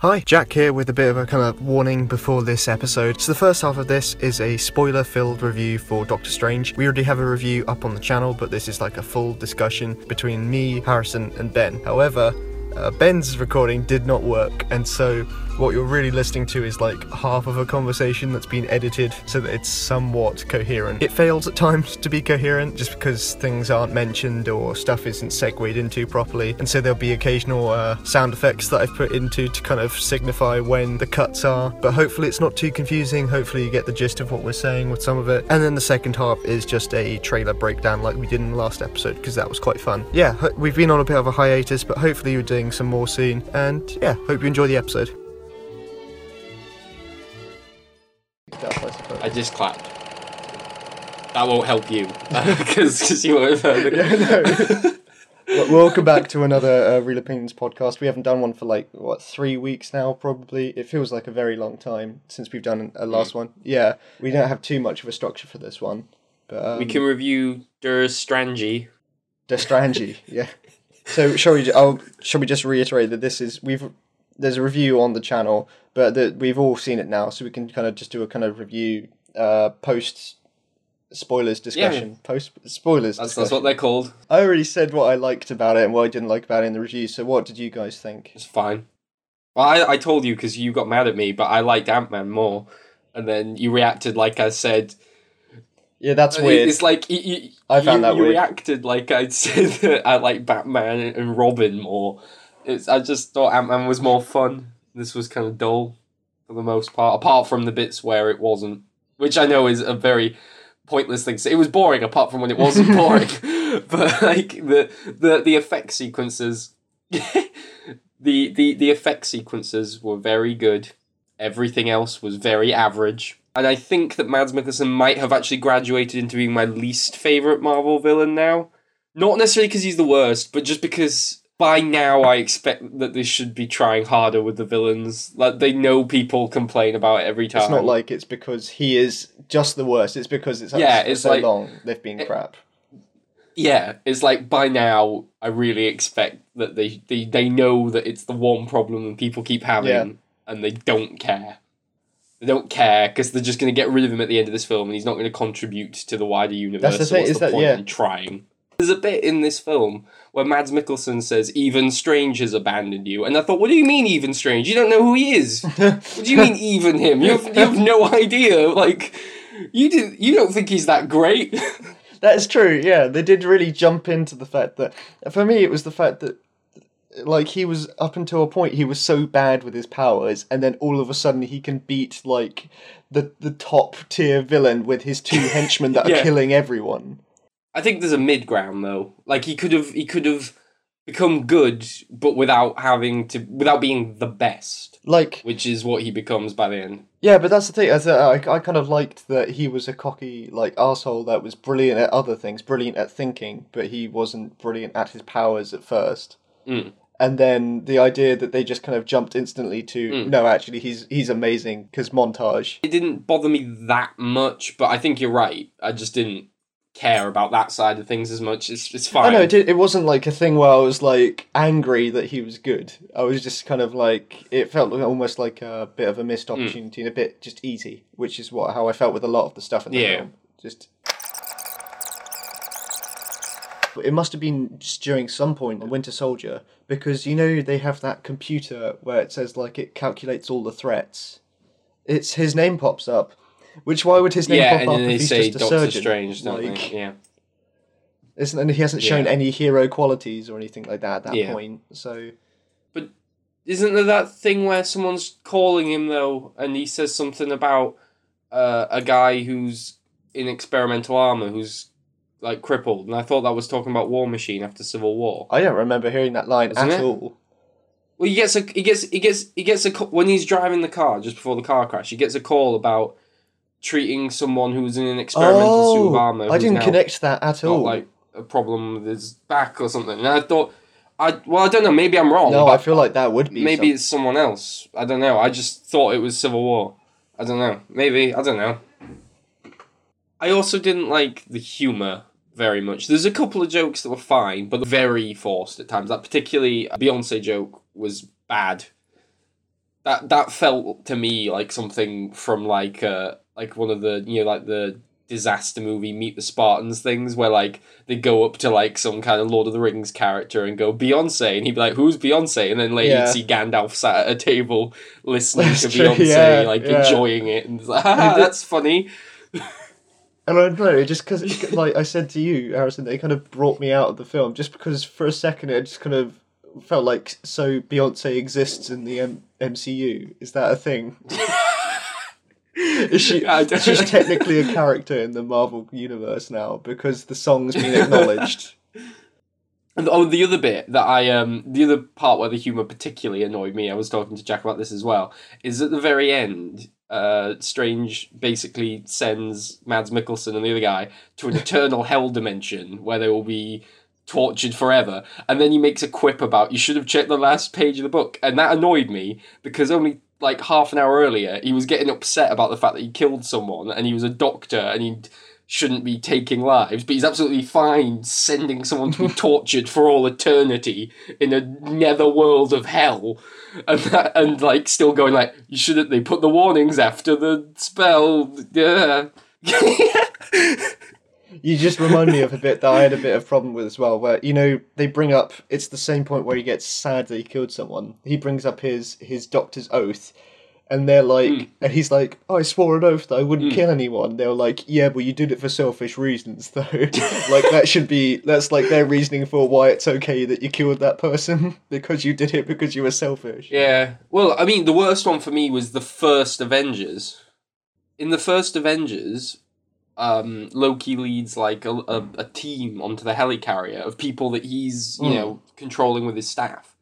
Hi, Jack here with a bit of a kind of warning before this episode. So, the first half of this is a spoiler filled review for Doctor Strange. We already have a review up on the channel, but this is like a full discussion between me, Harrison, and Ben. However, uh, Ben's recording did not work, and so what you're really listening to is like half of a conversation that's been edited so that it's somewhat coherent. It fails at times to be coherent just because things aren't mentioned or stuff isn't segued into properly, and so there'll be occasional uh, sound effects that I've put into to kind of signify when the cuts are. But hopefully, it's not too confusing. Hopefully, you get the gist of what we're saying with some of it. And then the second half is just a trailer breakdown like we did in the last episode because that was quite fun. Yeah, we've been on a bit of a hiatus, but hopefully, you're doing some more soon. And yeah, hope you enjoy the episode. I just clapped. That won't help you because you won't have heard it. Well, Welcome back to another uh, Real Opinions podcast. We haven't done one for like what three weeks now, probably. It feels like a very long time since we've done a last one. Yeah, we don't have too much of a structure for this one, but um, We can review Der Strangy. Destrangi, yeah. So shall we? Oh, shall we just reiterate that this is we've there's a review on the channel, but that we've all seen it now, so we can kind of just do a kind of review uh post spoilers discussion. Post spoilers. That's, discussion. that's what they're called. I already said what I liked about it and what I didn't like about it in the review. So what did you guys think? It's fine. Well, I, I told you because you got mad at me, but I liked Ant Man more. And then you reacted like I said. Yeah, that's weird. It's like you, you, I found you, that you weird. reacted like I said that I like Batman and Robin more. It's I just thought Ant Man was more fun. This was kind of dull for the most part, apart from the bits where it wasn't, which I know is a very pointless thing. to say. it was boring, apart from when it wasn't boring. but like the the the effect sequences, the the the effect sequences were very good. Everything else was very average. And I think that Mads Mikkelsen might have actually graduated into being my least favorite Marvel villain now. Not necessarily because he's the worst, but just because by now I expect that they should be trying harder with the villains. Like they know people complain about it every time. It's not like it's because he is just the worst. It's because it's Yeah, it's so like- long they've been it- crap. yeah, it's like by now I really expect that they they, they know that it's the one problem that people keep having, Yeah. and they don't care. They don't care because they're just going to get rid of him at the end of this film, and he's not going to contribute to the wider universe. the so thing, is the that- point yeah. in trying? There's a bit in this film where Mads Mikkelsen says, "Even Strange has abandoned you," and I thought, "What do you mean, even Strange? You don't know who he is. what do you mean, even him? You have, you have no idea. Like, you did. You don't think he's that great." That is true. Yeah, they did really jump into the fact that for me it was the fact that like he was up until a point he was so bad with his powers and then all of a sudden he can beat like the the top tier villain with his two henchmen that are Yeah. killing everyone. I think there's a mid ground though. Like he could have he could have become good, but without having to without being the best, Like which is what he becomes by the end. Yeah, but that's the thing. As a, I, I kind of liked that he was a cocky like asshole that was brilliant at other things, brilliant at thinking, but he wasn't brilliant at his powers at first. Mm. And then the idea that they just kind of jumped instantly to Mm. no, actually he's he's amazing because montage. It didn't bother me that much, but I think you're right. I just didn't care about that side of things as much. It's it's fine. I know it, did, it wasn't like a thing where I was like angry that he was good. I was just kind of like it felt almost like a bit of a missed mm. opportunity and a bit just easy, which is what how I felt with a lot of the stuff in the Yeah. film. Just it must have been just during some point on Winter Soldier because you know they have that computer where it says like it calculates all the threats. It's his name pops up. Which why would his name yeah, pop and up then if he's say just a Doctor surgeon? Strange, don't Like- they? Yeah. Isn't and he hasn't shown Yeah. any hero qualities or anything like that at that Yeah. point. So but Isn't there that thing where someone's calling him though, and he says something about uh, a guy who's in experimental armor who's like crippled, and I thought that was talking about War Machine after Civil War. I don't remember hearing that line Isn't at it? all. Well, he gets a he gets he gets he gets a when he's driving the car just before the car crash. He gets a call about treating someone who's in an experimental suit of armor. Oh, I didn't connect that at all. like a problem with his back or something. And I thought, I well, I don't know. Maybe I'm wrong. no, I feel like that would be maybe it's someone else. I don't know. I just thought it was Civil War. I don't know. Maybe I don't know. I also didn't like the humor very much. There's a couple of jokes that were fine, but very forced at times. That particularly Beyonce joke was bad. that that felt to me like something from like uh like one of the you know like the disaster movie Meet the Spartans things where like they go up to like some kind of Lord of the Rings character and go Beyonce and he'd be like who's Beyonce and then later Yeah. you'd see Gandalf sat at a table listening That's to true, Beyonce yeah, like yeah. enjoying it and it's like "Ah, that's funny And I don't know, just because, like I said to you, Harrison, they kind of brought me out of the film just because for a second it just kind of felt like so Beyonce exists in the M- MCU. Is that a thing? Is she? She's technically a character in the Marvel universe now because the song's been acknowledged. And oh, the other bit that I um, the other part where the humor particularly annoyed me, I was talking to Jack about this as well, is at the very end. Uh, Strange basically sends Mads Mikkelsen and the other guy to an eternal hell dimension where they will be tortured forever, and then he makes a quip about you should have checked the last page of the book, and that annoyed me because only like half an hour earlier he was getting upset about the fact that he killed someone and he was a doctor and he shouldn't be taking lives, but he's absolutely fine sending someone to be tortured for all eternity in a nether world of hell, and that, and like still going like you shouldn't. They put the warnings after the spell. Yeah. You just remind me of a bit that I had a bit of problem with as well, where you know they bring up it's the same point where he gets sad that he killed someone. He brings up his his doctor's oath, and they're like, Mm. and he's like, "I swore an oath that I wouldn't Mm. kill anyone." They're like, "Yeah, but you did it for selfish reasons, though. like that should be that's like their reasoning for why it's okay that you killed that person because you did it because you were selfish." Yeah. Well, I mean, the worst one for me was the first Avengers. In the first Avengers, um, Loki leads like a, a, a team onto the helicarrier of people that he's, you Mm. know, controlling with his staff.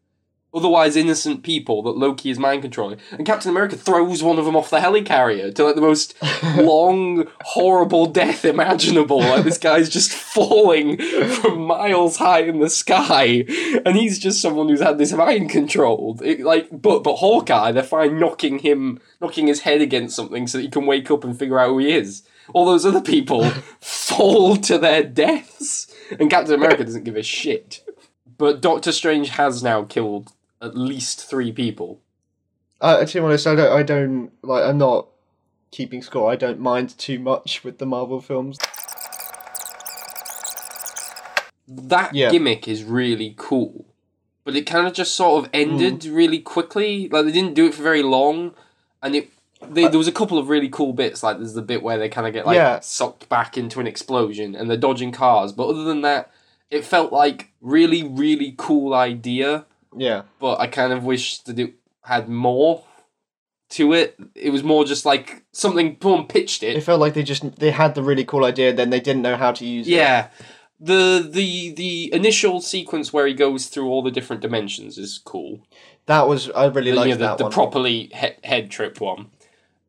Otherwise innocent people that Loki is mind controlling. And Captain America throws one of them off the helicarrier to like the most long, horrible death imaginable. Like this guy's just falling from miles high in the sky, and he's just someone who's had this mind controlled. It, like, but but Hawkeye, they're fine knocking him, knocking his head against something so that he can wake up and figure out who he is. All those other people fall to their deaths, and Captain America doesn't give a shit. But Doctor Strange has now killed at least three people. Uh, I to be honest, I don't, I don't like. I'm not keeping score. I don't mind too much with the Marvel films. that Yeah. gimmick is really cool, but it kind of just sort of ended mm. really quickly. Like they didn't do it for very long, and it. They, there was a couple of really cool bits, like there's the bit where they kind of get like Yeah. sucked back into an explosion and they're dodging cars. But other than that, it felt like really, really cool idea. Yeah. But I kind of wish that it had more to it. It was more just like something. Someone pitched it, It felt like they just they had the really cool idea, then they didn't know how to use it. Yeah. The the the initial sequence where he goes through all the different dimensions is cool. That was I really The, liked you know, the, that the one. properly he- head trip one.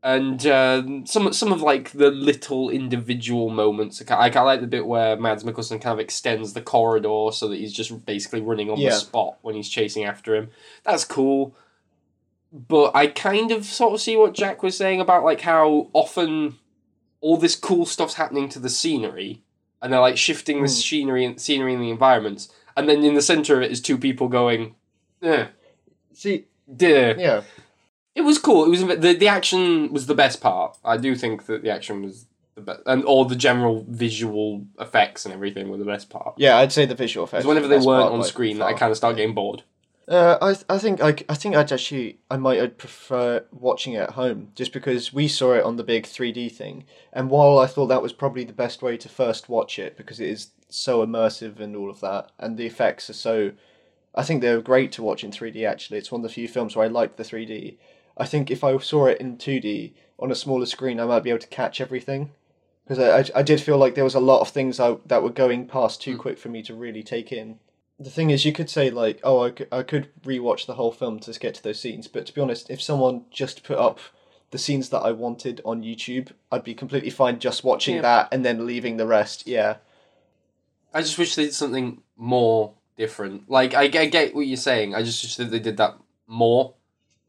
And um, some some of like the little individual moments. Like, I, I like the bit where Mads Mikkelsen kind of extends the corridor so that he's just basically running on Yeah. the spot when he's chasing after him. That's cool. But I kind of sort of see what Jack was saying about like how often all this cool stuff's happening to the scenery, and they're like shifting the Hmm. scenery and scenery in the environments, and then in the center of it is two people going, eh, See, duh. yeah, It was cool. It was the the action was the best part. I do think that the action was the best, and all the general visual effects and everything were the best part. yeah, I'd say the visual effects. Because whenever were the they weren't part on by screen, I kind of start getting bored. Uh, I I think I, I think I'd actually I might I'd prefer watching it at home just because we saw it on the big three D thing, and while I thought that was probably the best way to first watch it because it is so immersive and all of that, and the effects are so, I think they're great to watch in three D. Actually, it's one of the few films where I like the three D. I think if I saw it in two D on a smaller screen, I might be able to catch everything. Because I, I, I did feel like there was a lot of things I, that were going past too Mm. quick for me to really take in the thing is, you could say like, oh, I could, I could rewatch the whole film to get to those scenes. But to be honest, if someone just put up the scenes that I wanted on YouTube, I'd be completely fine just watching Yeah. that and then leaving the rest. Yeah, I just wish they did something more different. Like I, I get what you're saying. I just wish that they did that more.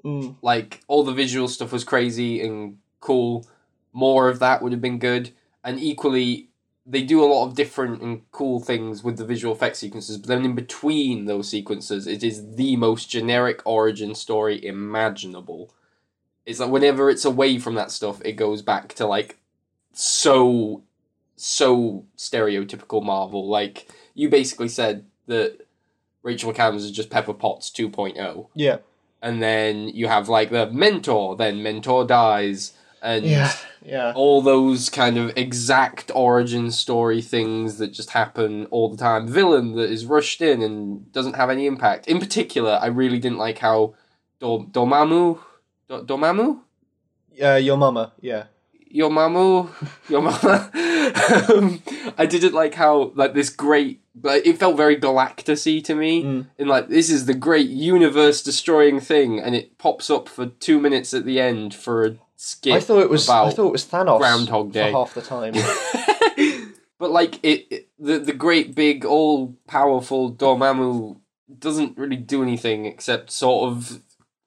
Mm. Like all the visual stuff was crazy and cool. More of that would have been good. And equally, they do a lot of different and cool things with the visual effects sequences, but then in between those sequences, it is the most generic origin story imaginable. It's like whenever it's away from that stuff, it goes back to like so so stereotypical Marvel. Like you basically said that Rachel McAdams is just Pepper Potts 2.0. Yeah. And then you have like the mentor, then mentor dies, and Yeah. Yeah. all those kind of exact origin story things that just happen all the time. Villain that is rushed in and doesn't have any impact. In particular, I really didn't like how Dor- Dormammu, Dor- Dormammu, Uh, your mama. Yeah. your mamu, your mama. um, I didn't like how like this great, like it felt very Galactus-y to me. Mm. In like this is the great universe destroying thing, and it pops up for two minutes at the end for a skit. I thought it was. about I thought it was Thanos. Groundhog Day. For half the time. but like it, it, the the great big all powerful Dormammu doesn't really do anything except sort of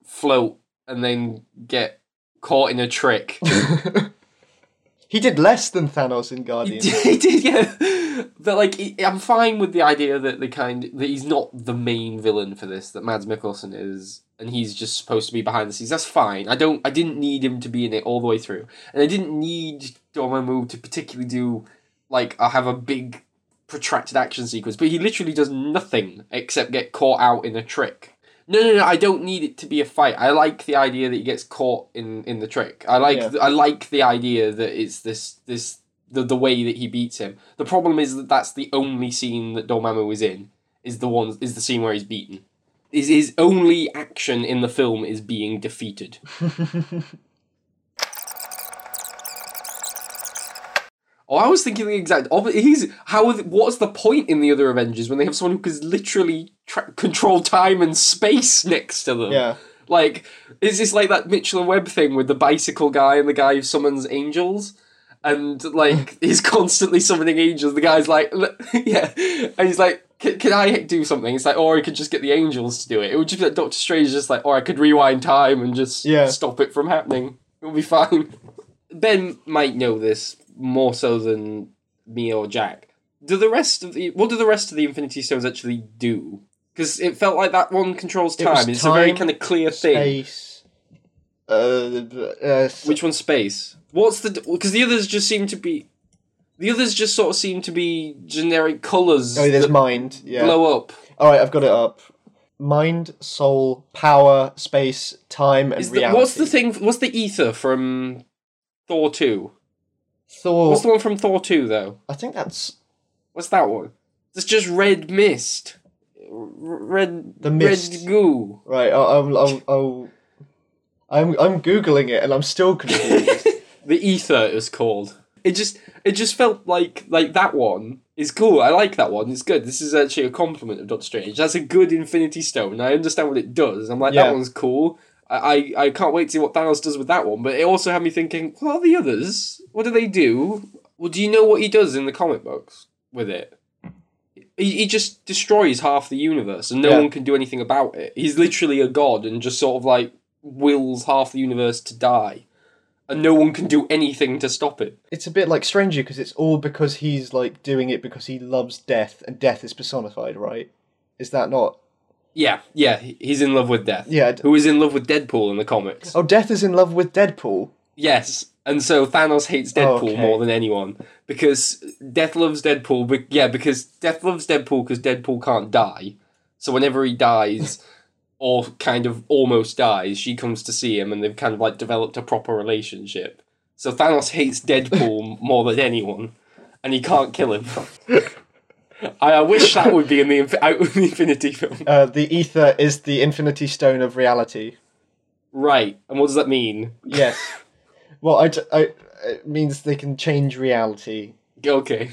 float and then get caught in a trick. he did less than Thanos in Guardians. he did, yeah. But like, he- I'm fine with the idea that the kind that he's not the main villain for this. That Mads Mikkelsen is, and he's just supposed to be behind the scenes. That's fine. I don't. I didn't need him to be in it all the way through, and I didn't need Dormammu to particularly do like I have a big protracted action sequence. But he literally does nothing except get caught out in a trick. No, no, no! I don't need it to be a fight. I like the idea that he gets caught in in the trick. I like Yeah. I like the idea that it's this this the the way that he beats him. The problem is that that's the only scene that Dormammu is in. Is the one is the scene where he's beaten. Is his only action in the film is being defeated. Oh, I was thinking the exact. He's how? What's the point in the other Avengers when they have someone who can literally tra- control time and space next to them? yeah. Like, is this like that Mitchell and Webb thing with the bicycle guy and the guy who summons angels? And, like, he's constantly summoning angels. The guy's like, yeah. And he's like, can, can I do something? It's like, or I could just get the angels to do it. It would just be like Doctor Strange, just like, or I could rewind time and just Yeah. stop it from happening. It would be fine. Ben might know this more so than me or Jack. Do the rest of the what do the rest of the Infinity Stones actually do? Because it felt like that one controls It was time. It's a very time, kind of clear thing. Space. Uh, uh, s- Which one's space? What's the because the others just seem to be the others just sort of seem to be generic colors oh, there's that mind. Yeah. blow up. All right, I've got it up. Mind, soul, power, space, time, and Is the, reality. what's the thing? What's the ether from Thor two? Thor. What's the one from Thor two though? I think that's What's that one? It's just red mist, R- red The mist. red goo. right. I'll, I'll, I'll, I'll, I'm I'm googling it and I'm still confused. The ether is called. It just it just felt like like that one is cool. I like that one. It's good. This is actually a compliment of Doctor Strange. That's a good Infinity Stone. I understand what it does. I'm like Yeah. that one's cool. I, I can't wait to see what Thanos does with that one. But it also had me thinking, what are the others? What do they do? Well, do you know what he does in the comic books with it? He, he just destroys half the universe, and no Yeah. one can do anything about it. He's literally a god, and just sort of like wills half the universe to die and no one can do anything to stop it. it's a bit like Stranger because it's all because he's like doing it because he loves death and death is personified, right? Is that not? Yeah, yeah, he's in love with Death. Yeah. Who is in love with Deadpool in the comics. Oh, Death is in love with Deadpool. Yes, and so Thanos hates Deadpool Oh, okay. more than anyone because Death loves Deadpool. But yeah, because Death loves Deadpool because Deadpool can't die. So whenever he dies, or kind of almost dies, she comes to see him, and they've kind of like developed a proper relationship. So Thanos hates Deadpool more than anyone, and he can't kill him. I, I wish that would be in the, inf- out of the Infinity film. Uh, the ether is the Infinity Stone of reality. Right, and what does that mean? Yes. well, I, I- it means they can change reality. Okay.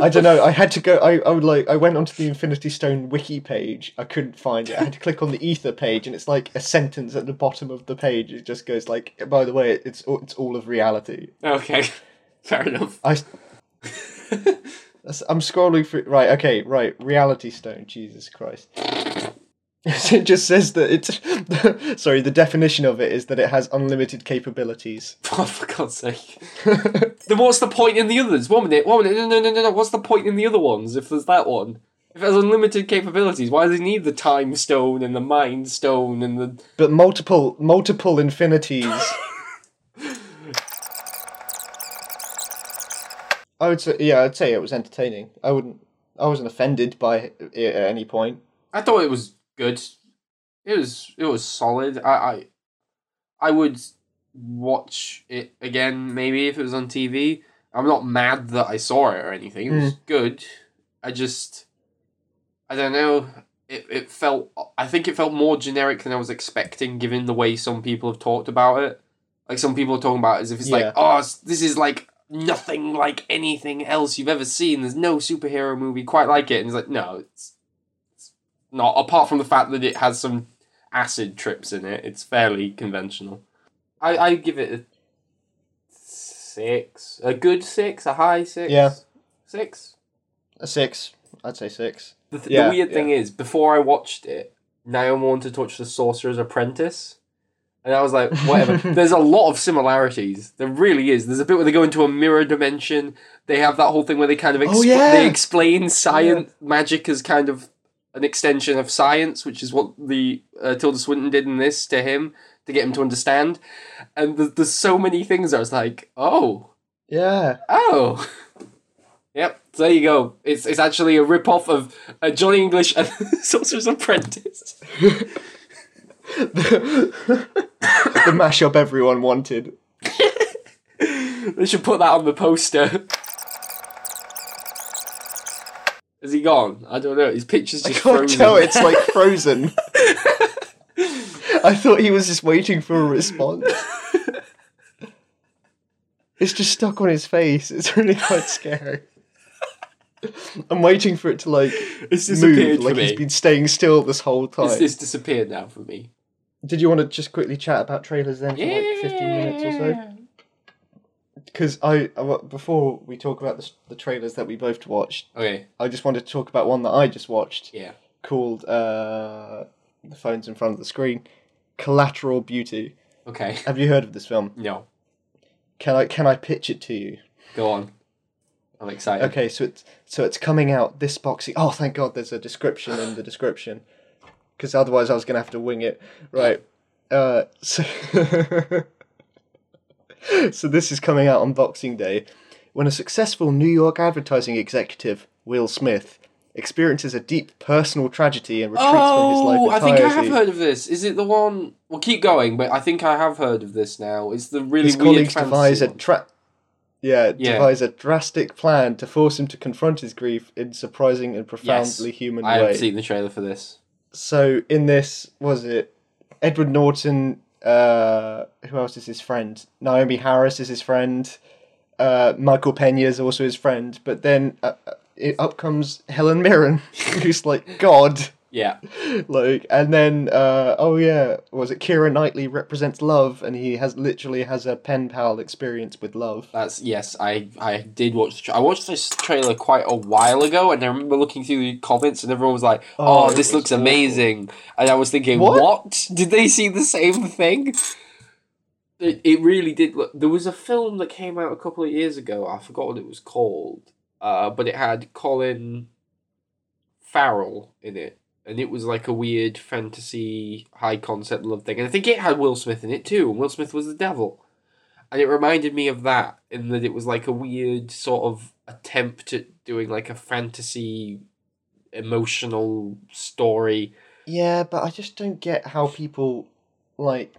I don't know. I had to go. I, I would like. I went onto the Infinity Stone wiki page. I couldn't find it. I had to click on the ether page, and it's like a sentence at the bottom of the page. It just goes like, "By the way, it's all- it's all of reality." Okay. Fair enough. I. That's- I'm scrolling through. Right. Okay. Right. Reality Stone. Jesus Christ. it just says that it's. sorry, the definition of it is that it has unlimited capabilities. Oh, for God's sake. then what's the point in the others? One minute, one minute, no, no, no, no, no. What's the point in the other ones if there's that one? If it has unlimited capabilities, why do they need the time stone and the mind stone and the. But multiple, multiple infinities. I would say, yeah, I'd say it was entertaining. I wouldn't, I wasn't offended by it at any point. I thought it was good. It was it was solid. I I, I would watch it again maybe if it was on TV. I'm not mad that I saw it or anything. It was hmm. good. I just I don't know. It it felt I think it felt more generic than I was expecting given the way some people have talked about it. Like some people are talking about it as if it's Yeah. like, oh, this is like nothing like anything else you've ever seen. There's no superhero movie quite like it. And it's like, no, it's, it's not. Apart from the fact that it has some acid trips in it, it's fairly conventional. I, I give it a six. A good six? A high six? Yeah. Six? A six, I'd say six. The, th- Yeah, the weird thing is, before I watched it, Naomi wanted to watch The Sorcerer's Apprentice. And I was like, whatever. There's a lot of similarities. There really is. There's a bit where they go into a mirror dimension. They have that whole thing where they kind of expl- Oh, yeah. they explain science, magic as kind of an extension of science, which is what the uh, Tilda Swinton did in this to him to get him to understand. And there's, there's so many things I was like, oh, Yeah. Oh. Yep, so there you go. It's it's actually a rip off of uh, Johnny English and Sorcerer's Apprentice. the mashup everyone wanted. They should put that on the poster. Is he gone? I don't know. His picture's I just can't frozen. tell. It's like frozen. I thought he was just waiting for a response. It's just stuck on his face. It's really quite scary. I'm waiting for it to like It's disappeared move, like me. he's been staying still this whole time. It's, it's disappeared now for me. Did you want to just quickly chat about trailers then for like 15 minutes or so? Because I, I before we talk about the, the trailers that we both watched, Okay. I just wanted to talk about one that I just watched Yeah. called uh, the phone's in front of the screen, Collateral Beauty. Okay. Have you heard of this film? No. Can I can I pitch it to you? Go on. I'm excited. Okay, so it's so it's coming out this boxing. Oh, thank God, there's a description in the description, because otherwise I was gonna have to wing it. Right. Uh, so so this is coming out on Boxing Day, when a successful New York advertising executive, Will Smith, experiences a deep personal tragedy and retreats from his life Oh, I think I have heard of this. Is it the one? Well, keep going, but I think I have heard of this now. It's the really his colleagues devise a tra- yeah, Yeah. devise a drastic plan to force him to confront his grief in surprising and profoundly human I way. have seen the trailer for this. So in this was it? Edward Norton uh who else is his friend? Naomie Harris is his friend. Uh Michael Pena is also his friend. But then uh, uh, it, up comes Helen Mirren who's like god Yeah, like and then uh oh yeah was it Keira Knightley represents love and he has literally has a pen pal experience with love that's yes. I I did watch. The tra- I watched this trailer quite a while ago, and I remember looking through the comments, and everyone was like, Oh, "Oh, this looks awful. amazing," and I was thinking, What? "What? Did they see the same thing?" It, it really did look. There was a film that came out a couple of years ago. I forgot what it was called, uh, but it had Colin Farrell in it, and it was like a weird fantasy, high concept love thing. And I think it had Will Smith in it too, and Will Smith was the devil. And it reminded me of that in that it was like a weird sort of attempt at doing like a fantasy, emotional story. yeah but I just don't get how people like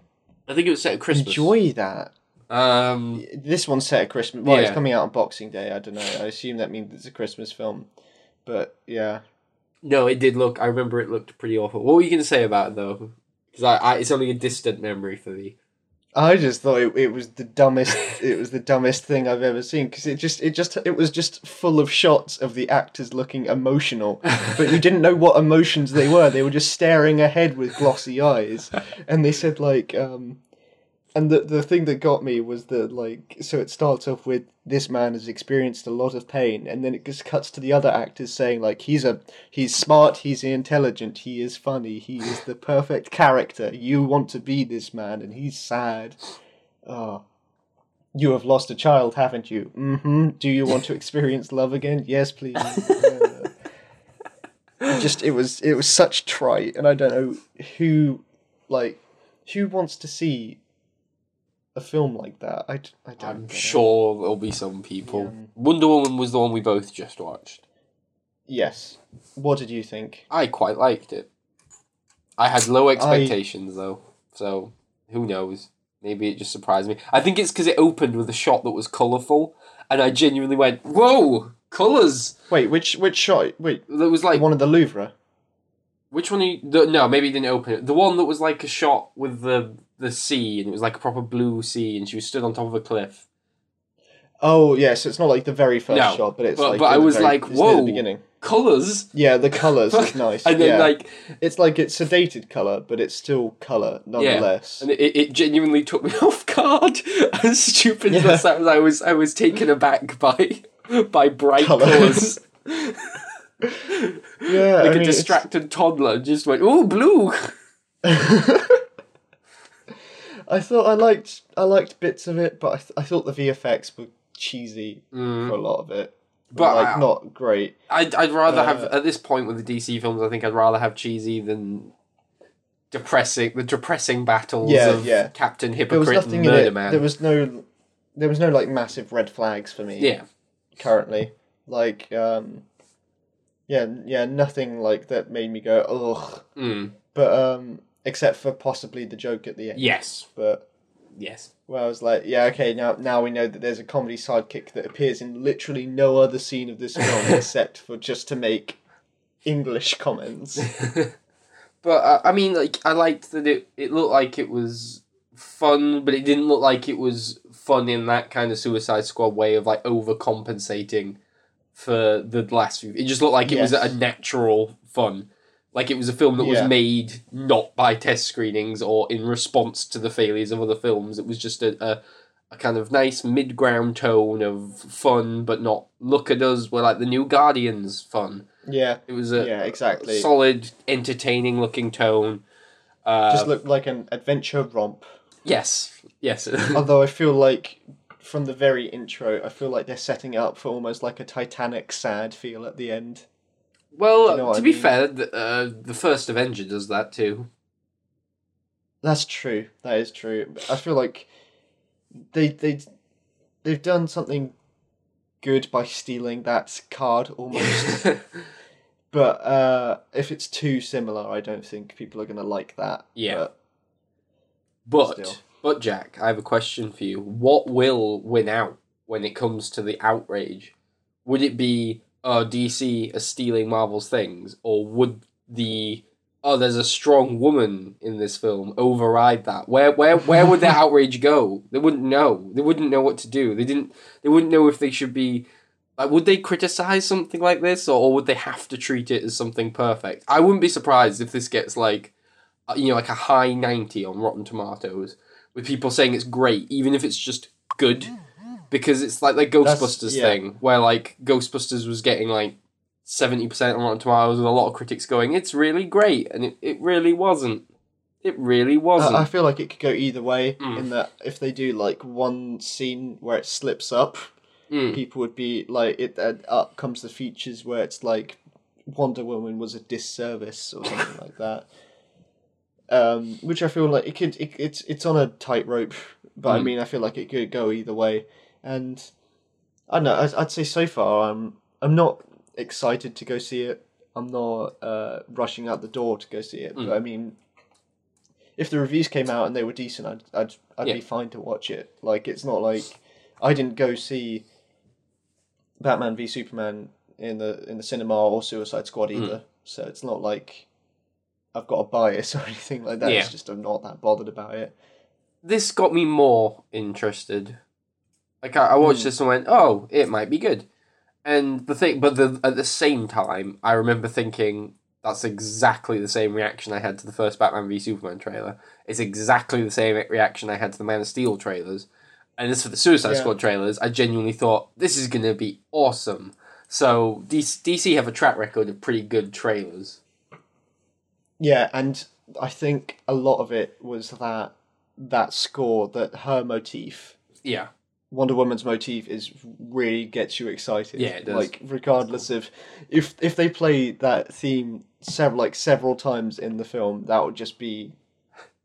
I think it was set at Christmas. enjoy that Um, This one's set at Christmas. Well, it's coming out on Boxing Day. I don't know. I assume that means it's a Christmas film. But yeah, no, it did look. I remember it looked pretty awful. What were you going to say about it though? Because I, I, it's only a distant memory for me. I just thought it, it was the dumbest. it was the dumbest thing I've ever seen because it just it just it was just full of shots of the actors looking emotional, but you didn't know what emotions they were. They were just staring ahead with glossy eyes, and they said like um, and the the thing that got me was that like so it starts off with this man has experienced a lot of pain and then it just cuts to the other actors saying like he's a he's smart he's intelligent he is funny he is the perfect character. You want to be this man and he's sad. Oh you have lost a child haven't you? Mm-hmm. Do you want to experience love again? Yes please. Uh, just it was it was such trite and i don't know who like who wants to see a film like that i, I don't I'm get it. sure there'll be some people. Yeah. Wonder Woman was the one we both just watched. yes what did you think I quite liked it. I had low expectations though, so who knows? Maybe it just surprised me. I think it's because it opened with a shot that was colourful, and I genuinely went, "Whoa, colours!" wait which which shot wait That was like one of the louvre which one? Are you, the, no, maybe it didn't open it. The one that was like a shot with the the sea, and it was like a proper blue sea, and she was stood on top of a cliff. oh yeah so it's not like the very first No, shot but it's but- like but I was very- like, whoa. the beginning Colours, yeah the colors is nice and then yeah. like it's like it's sedated color but it's still color nonetheless And it, it genuinely took me off guard. As stupid as that sounds, I was I was taken aback by by bright Colour. Yeah like I a mean, it's- distracted toddler just went, "Oh, blue!" I thought I liked I liked bits of it, but I, th- I thought the VFX were cheesy for a lot of it. Mm. But like I- not great. I'd I'd rather have Uh, at this point with the DC films. I think I'd rather have cheesy than depressing. The depressing battles Yeah, of yeah. Captain There was Hypocrite and Murder. Man. There was no there was no like massive red flags for me yeah, currently. Like um yeah, yeah, nothing like that made me go ugh. mm. But um except for possibly the joke at the end. yes, But yes. where I was like, yeah, okay, now now we know that there's a comedy sidekick that appears in literally no other scene of this film except for just to make English comments. but uh, I mean, like I liked that it. It looked like it was fun, but it didn't look like it was fun in that kind of Suicide Squad way of like overcompensating for the last few. It just looked like it was a natural fun. Like it was a film that was made not by test screenings or in response to the failures of other films. It was just a, a, a kind of nice mid ground tone of fun, but not look at us. We're like the new Guardians fun. Yeah, It was a yeah, exactly. solid, entertaining looking tone. Uh, just looked like an adventure romp. yes, yes. Although I feel like from the very intro, I feel like they're setting it up for almost like a Titanic sad feel at the end. well, you know to I be mean? fair, the, uh, the first Avenger does that too. That's true. That is true. I feel like they they they've done something good by stealing that card almost. but uh, if it's too similar, I don't think people are gonna like that. Yeah. But but Still. But Jack, I have a question for you. What will win out when it comes to the outrage? Would it be oh DC are stealing Marvel's things, or would the oh there's a strong woman in this film override that? Where where where would their outrage go? They wouldn't know. They wouldn't know what to do. They didn't. They wouldn't know if they should be. Like, would they criticize something like this, or, or would they have to treat it as something perfect? I wouldn't be surprised if this gets like, uh, you know, like a high ninety on Rotten Tomatoes, with people saying it's great, even if it's just good, because it's like the Ghostbusters yeah. thing, where like Ghostbusters was getting like seventy percent on Rotten Tomatoes, with a lot of critics going, "It's really great," and it, it really wasn't. It really wasn't. I I feel like it could go either way. Mm. In that, if they do like one scene where it slips up, Mm. people would be like, "It uh, up comes the features where it's like Wonder Woman was a disservice or something like that." Um, which I feel like it could. It, it's it's on a tightrope, but I Mm. mean, I feel like it could go either way. And I don't know. I'd, I'd say so far, I'm I'm not excited to go see it. I'm not uh, rushing out the door to go see it. Mm. But I mean, if the reviews came out and they were decent, I'd I'd I'd Yeah. be fine to watch it. Like it's not like I didn't go see Batman v Superman in the in the cinema or Suicide Squad Mm. either. So it's not like I've got a bias or anything like that. Yeah. It's just I'm not that bothered about it. this got me more interested. Like I, I watched Hmm. this and went, "Oh, it might be good," and the thing, but the, at the same time, I remember thinking, That's exactly the same reaction I had to the first Batman v Superman trailer. It's exactly the same reaction I had to the Man of Steel trailers. And as for the Suicide Yeah. Squad trailers, I genuinely thought this is going to be awesome. So DC, DC have a track record of pretty good trailers. Yeah, and I think a lot of it was that that score that her motif, Yeah, Wonder Woman's motif, is really gets you excited. Yeah, it does. Like regardless of if if they play that theme several like several times in the film, that would just be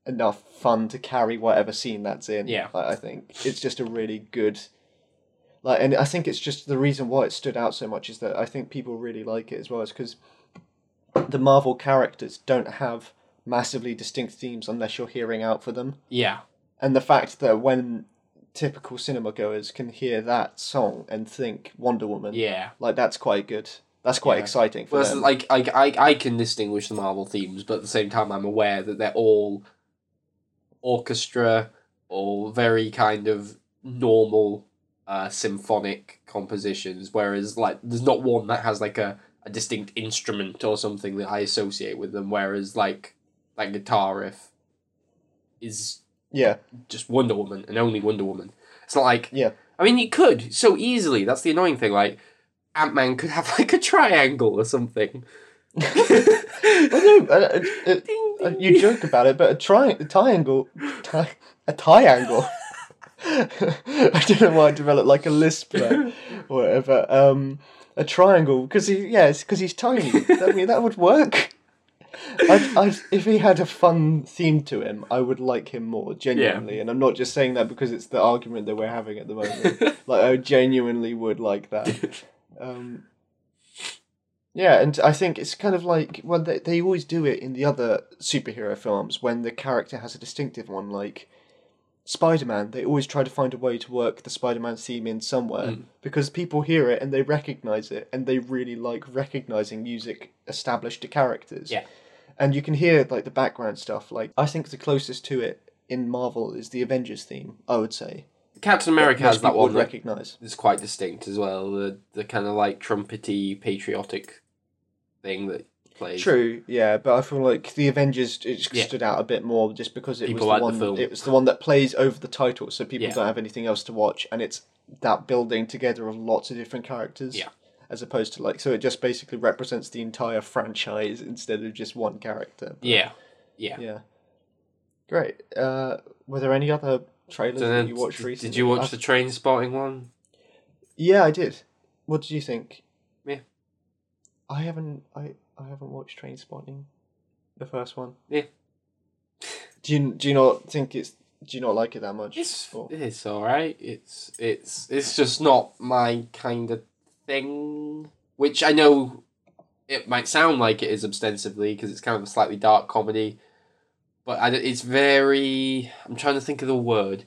enough fun to carry whatever scene that's in. Yeah. I, I think it's just a really good. Like, and I think it's just the reason why it stood out so much is that I think people really like it as well, is because the Marvel characters don't have massively distinct themes unless you're hearing out for them. yeah, And the fact that when typical cinema goers can hear that song and think Wonder Woman, yeah. like that's quite good. That's quite Yeah. exciting for Well, them. like I, I, I can distinguish the Marvel themes, but at the same time, I'm aware that they're all orchestra or very kind of normal uh, symphonic compositions. Whereas, like, there's not one that has like a, a distinct instrument or something that I associate with them. Whereas, like, that guitar riff is yeah, just Wonder Woman and only Wonder Woman. It's not like yeah. I mean, you could so easily. That's the annoying thing. Like Ant Man could have like a triangle or something. Well, no, uh, uh, uh, uh, you joke about it, but a tri- a triangle, tri- a triangle. I don't know why I developed like a lisp or whatever. Um, a triangle because he, yeah, because he's tiny. I mean, that would work. I'd, I'd, if he had a fun theme to him, I would like him more genuinely, and I'm not just saying that because it's the argument that we're having at the moment. like I genuinely would like that. Um, yeah, and I think it's kind of like well, they they always do it in the other superhero films when the character has a distinctive one, like Spider Man. They always try to find a way to work the Spider Man theme in somewhere Mm. because people hear it and they recognize it, and they really like recognizing music established to characters. Yeah. and you can hear like the background stuff. Like I think the closest to it in Marvel is the Avengers theme. I would say Captain America has that one that recognize. is quite distinct as well. The the kind of like trumpety patriotic thing that plays. True, yeah, but I feel like the Avengers it Yeah. stood out a bit more just because it People was like the the one. film. It was the one that plays over the title, so people Yeah. don't have anything else to watch, and it's that building together of lots of different characters. Yeah. As opposed to like, so it just basically represents the entire franchise instead of just one character. But, Yeah, yeah. Yeah. Great. Uh, were there any other trailers that you watched recently? did you watch I've- the Trainspotting one? Yeah, I did. What did you think? Yeah. I haven't. I I haven't watched Trainspotting, the first one. Yeah. Do you do you not think it's? Do you not like it that much? It's Or- it's all right. It's it's it's just not my kind of thing. Which I know it might sound like it is ostensibly because it's kind of a slightly dark comedy, but I, it's very. I'm trying to think of the word.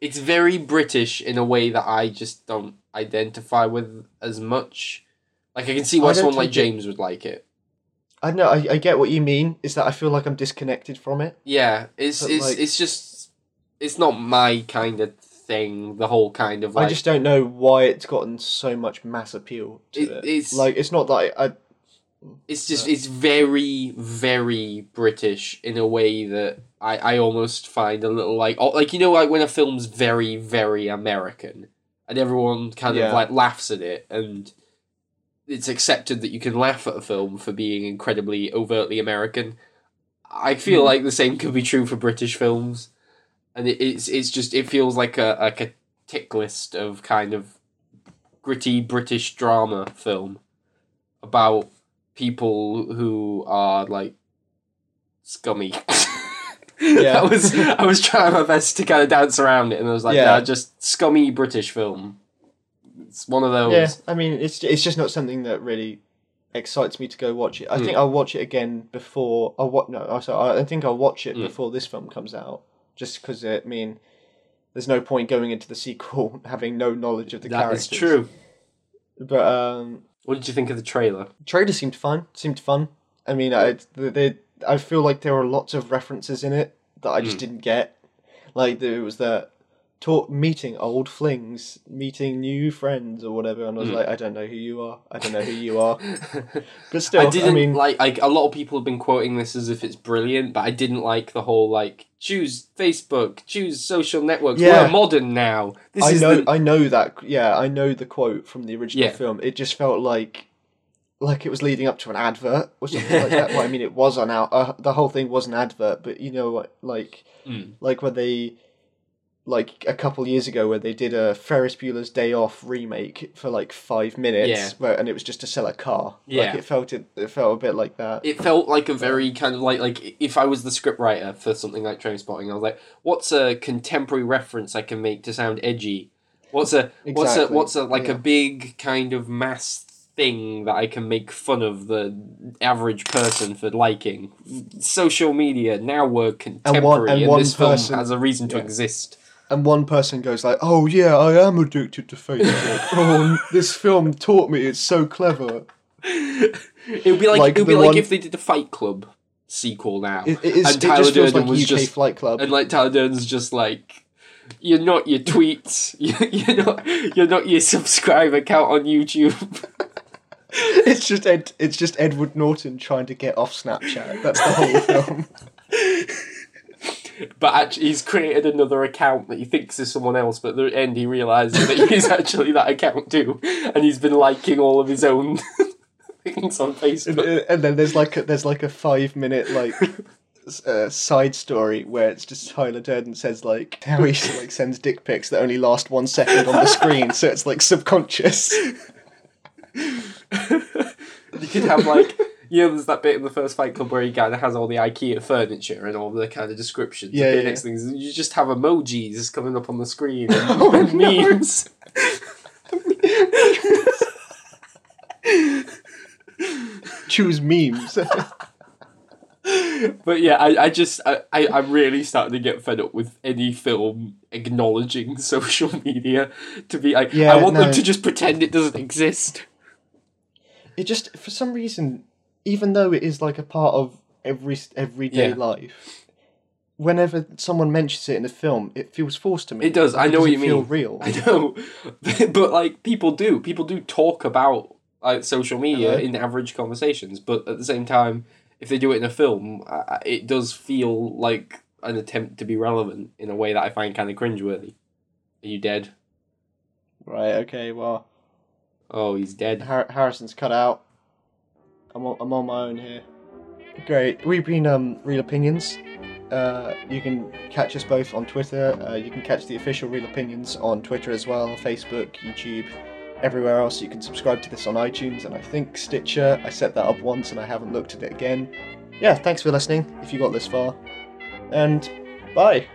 It's very British in a way that I just don't identify with as much. Like I can see why someone like take it- James would like it. I know. I, I get what you mean. Is that I feel like I'm disconnected from it. Yeah, it's But, it's like- it's just it's not my kind of thing. The whole kind of like I just don't know why it's gotten so much mass appeal to It- it. it's- like it's not that I. I It's just it's very very British in a way that I, I almost find a little like oh, like you know like when a film's very very American and everyone kind Yeah. of like laughs at it and it's accepted that you can laugh at a film for being incredibly overtly American. I feel Hmm. like the same could be true for British films, and it, it's it's just it feels like a like a tick list of kind of gritty British drama film about people who are like scummy. Yeah. I was I was trying my best to kind of dance around it, and I was like, Yeah. nah, just scummy British film. It's one of those. Yeah, I mean, it's it's just not something that really excites me to go watch it. I Hmm. think I'll watch it again before. I'll what? No, oh, sorry, I think I'll watch it Hmm. before this film comes out, just because I mean, there's no point going into the sequel having no knowledge of the That characters. is true. But um, What did you think of the trailer? trailer seemed fun. Seemed fun. I mean, I they, they I feel like there were lots of references in it that I just Mm. didn't get. Like there was the talk, meeting old flings, meeting new friends or whatever, and I was Mm. like, I don't know who you are. I don't know who you are. But still, I I, didn't mean, like like a lot of people have been quoting this as if it's brilliant, but I didn't like the whole like choose Facebook, choose social networks. Yeah. We're modern now. This I is know, the, I know that. Yeah, I know the quote from the original Yeah. film. It just felt like, like it was leading up to an advert or something like that. Well, I mean, it was an out. Uh, the whole thing was an advert, but you know? Like, Mm. like when they, like a couple years ago, where they did a Ferris Bueller's Day Off remake for like five minutes, Yeah. where, and it was just to sell a car. Yeah. like it felt it. It felt a bit like that. it felt like a very um, kind of like like if I was the scriptwriter for something like Trainspotting, I was like, what's a contemporary reference I can make to sound edgy? What's a what's a what's a like yeah. a big kind of mass thing that I can make fun of the average person for liking? Social media now we're contemporary, and, and one this film has a reason to yeah. exist. And one person goes like, "Oh yeah, I am addicted to Facebook. oh, this film taught me it's so clever." it would be like, Like it would be the like one- if they did a Fight Club sequel now, It, it, is, and it just feels like UK Flight Club. and like Tyler Durden's just like you're not your tweets you- you're not you're not your subscriber count on YouTube it's just Ed. It's just Edward Norton trying to get off Snapchat. That's the whole film. But actually he's created another account that he thinks is someone else but at the end he realizes that he's actually that account too and he's been liking all of his own things on Facebook and then there's like a, there's like a five minute like uh, side story where it's just Tyler Durden says like how he like sends dick pics that only last one second on the screen, so it's like subconscious. you could have like you know, there's that bit in the first Fight Club where he kind of has all the IKEA furniture and all the kind of descriptions. Yeah, yeah. next things you just have emojis coming up on the screen and, Oh, and no. memes. Choose memes. But yeah, I, I just I, I I'm really starting to get fed up with any film acknowledging social media to be like Yeah, I want no. them to just pretend it doesn't exist. it just for some reason, even though it is like a part of every everyday Yeah. life, whenever someone mentions it in a film, it feels forced to me. It does, I know what you feel mean. Real. I know, but like people do, people do talk about like social media Hello? in average conversations, but at the same time, if they do it in a film, uh, it does feel like an attempt to be relevant in a way that I find kind of cringeworthy. Are you dead? Right. Okay. Well, Oh, he's dead. Har- Harrison's cut out. I'm on, I'm on my own here. Great. We've been um Real Opinions. Uh, you can catch us both on Twitter. Uh, you can catch the official Real Opinions on Twitter as well, Facebook, YouTube, everywhere else. You can subscribe to this on iTunes and I think Stitcher. I set that up once and I haven't looked at it again. Yeah, thanks for listening if you got this far. And bye.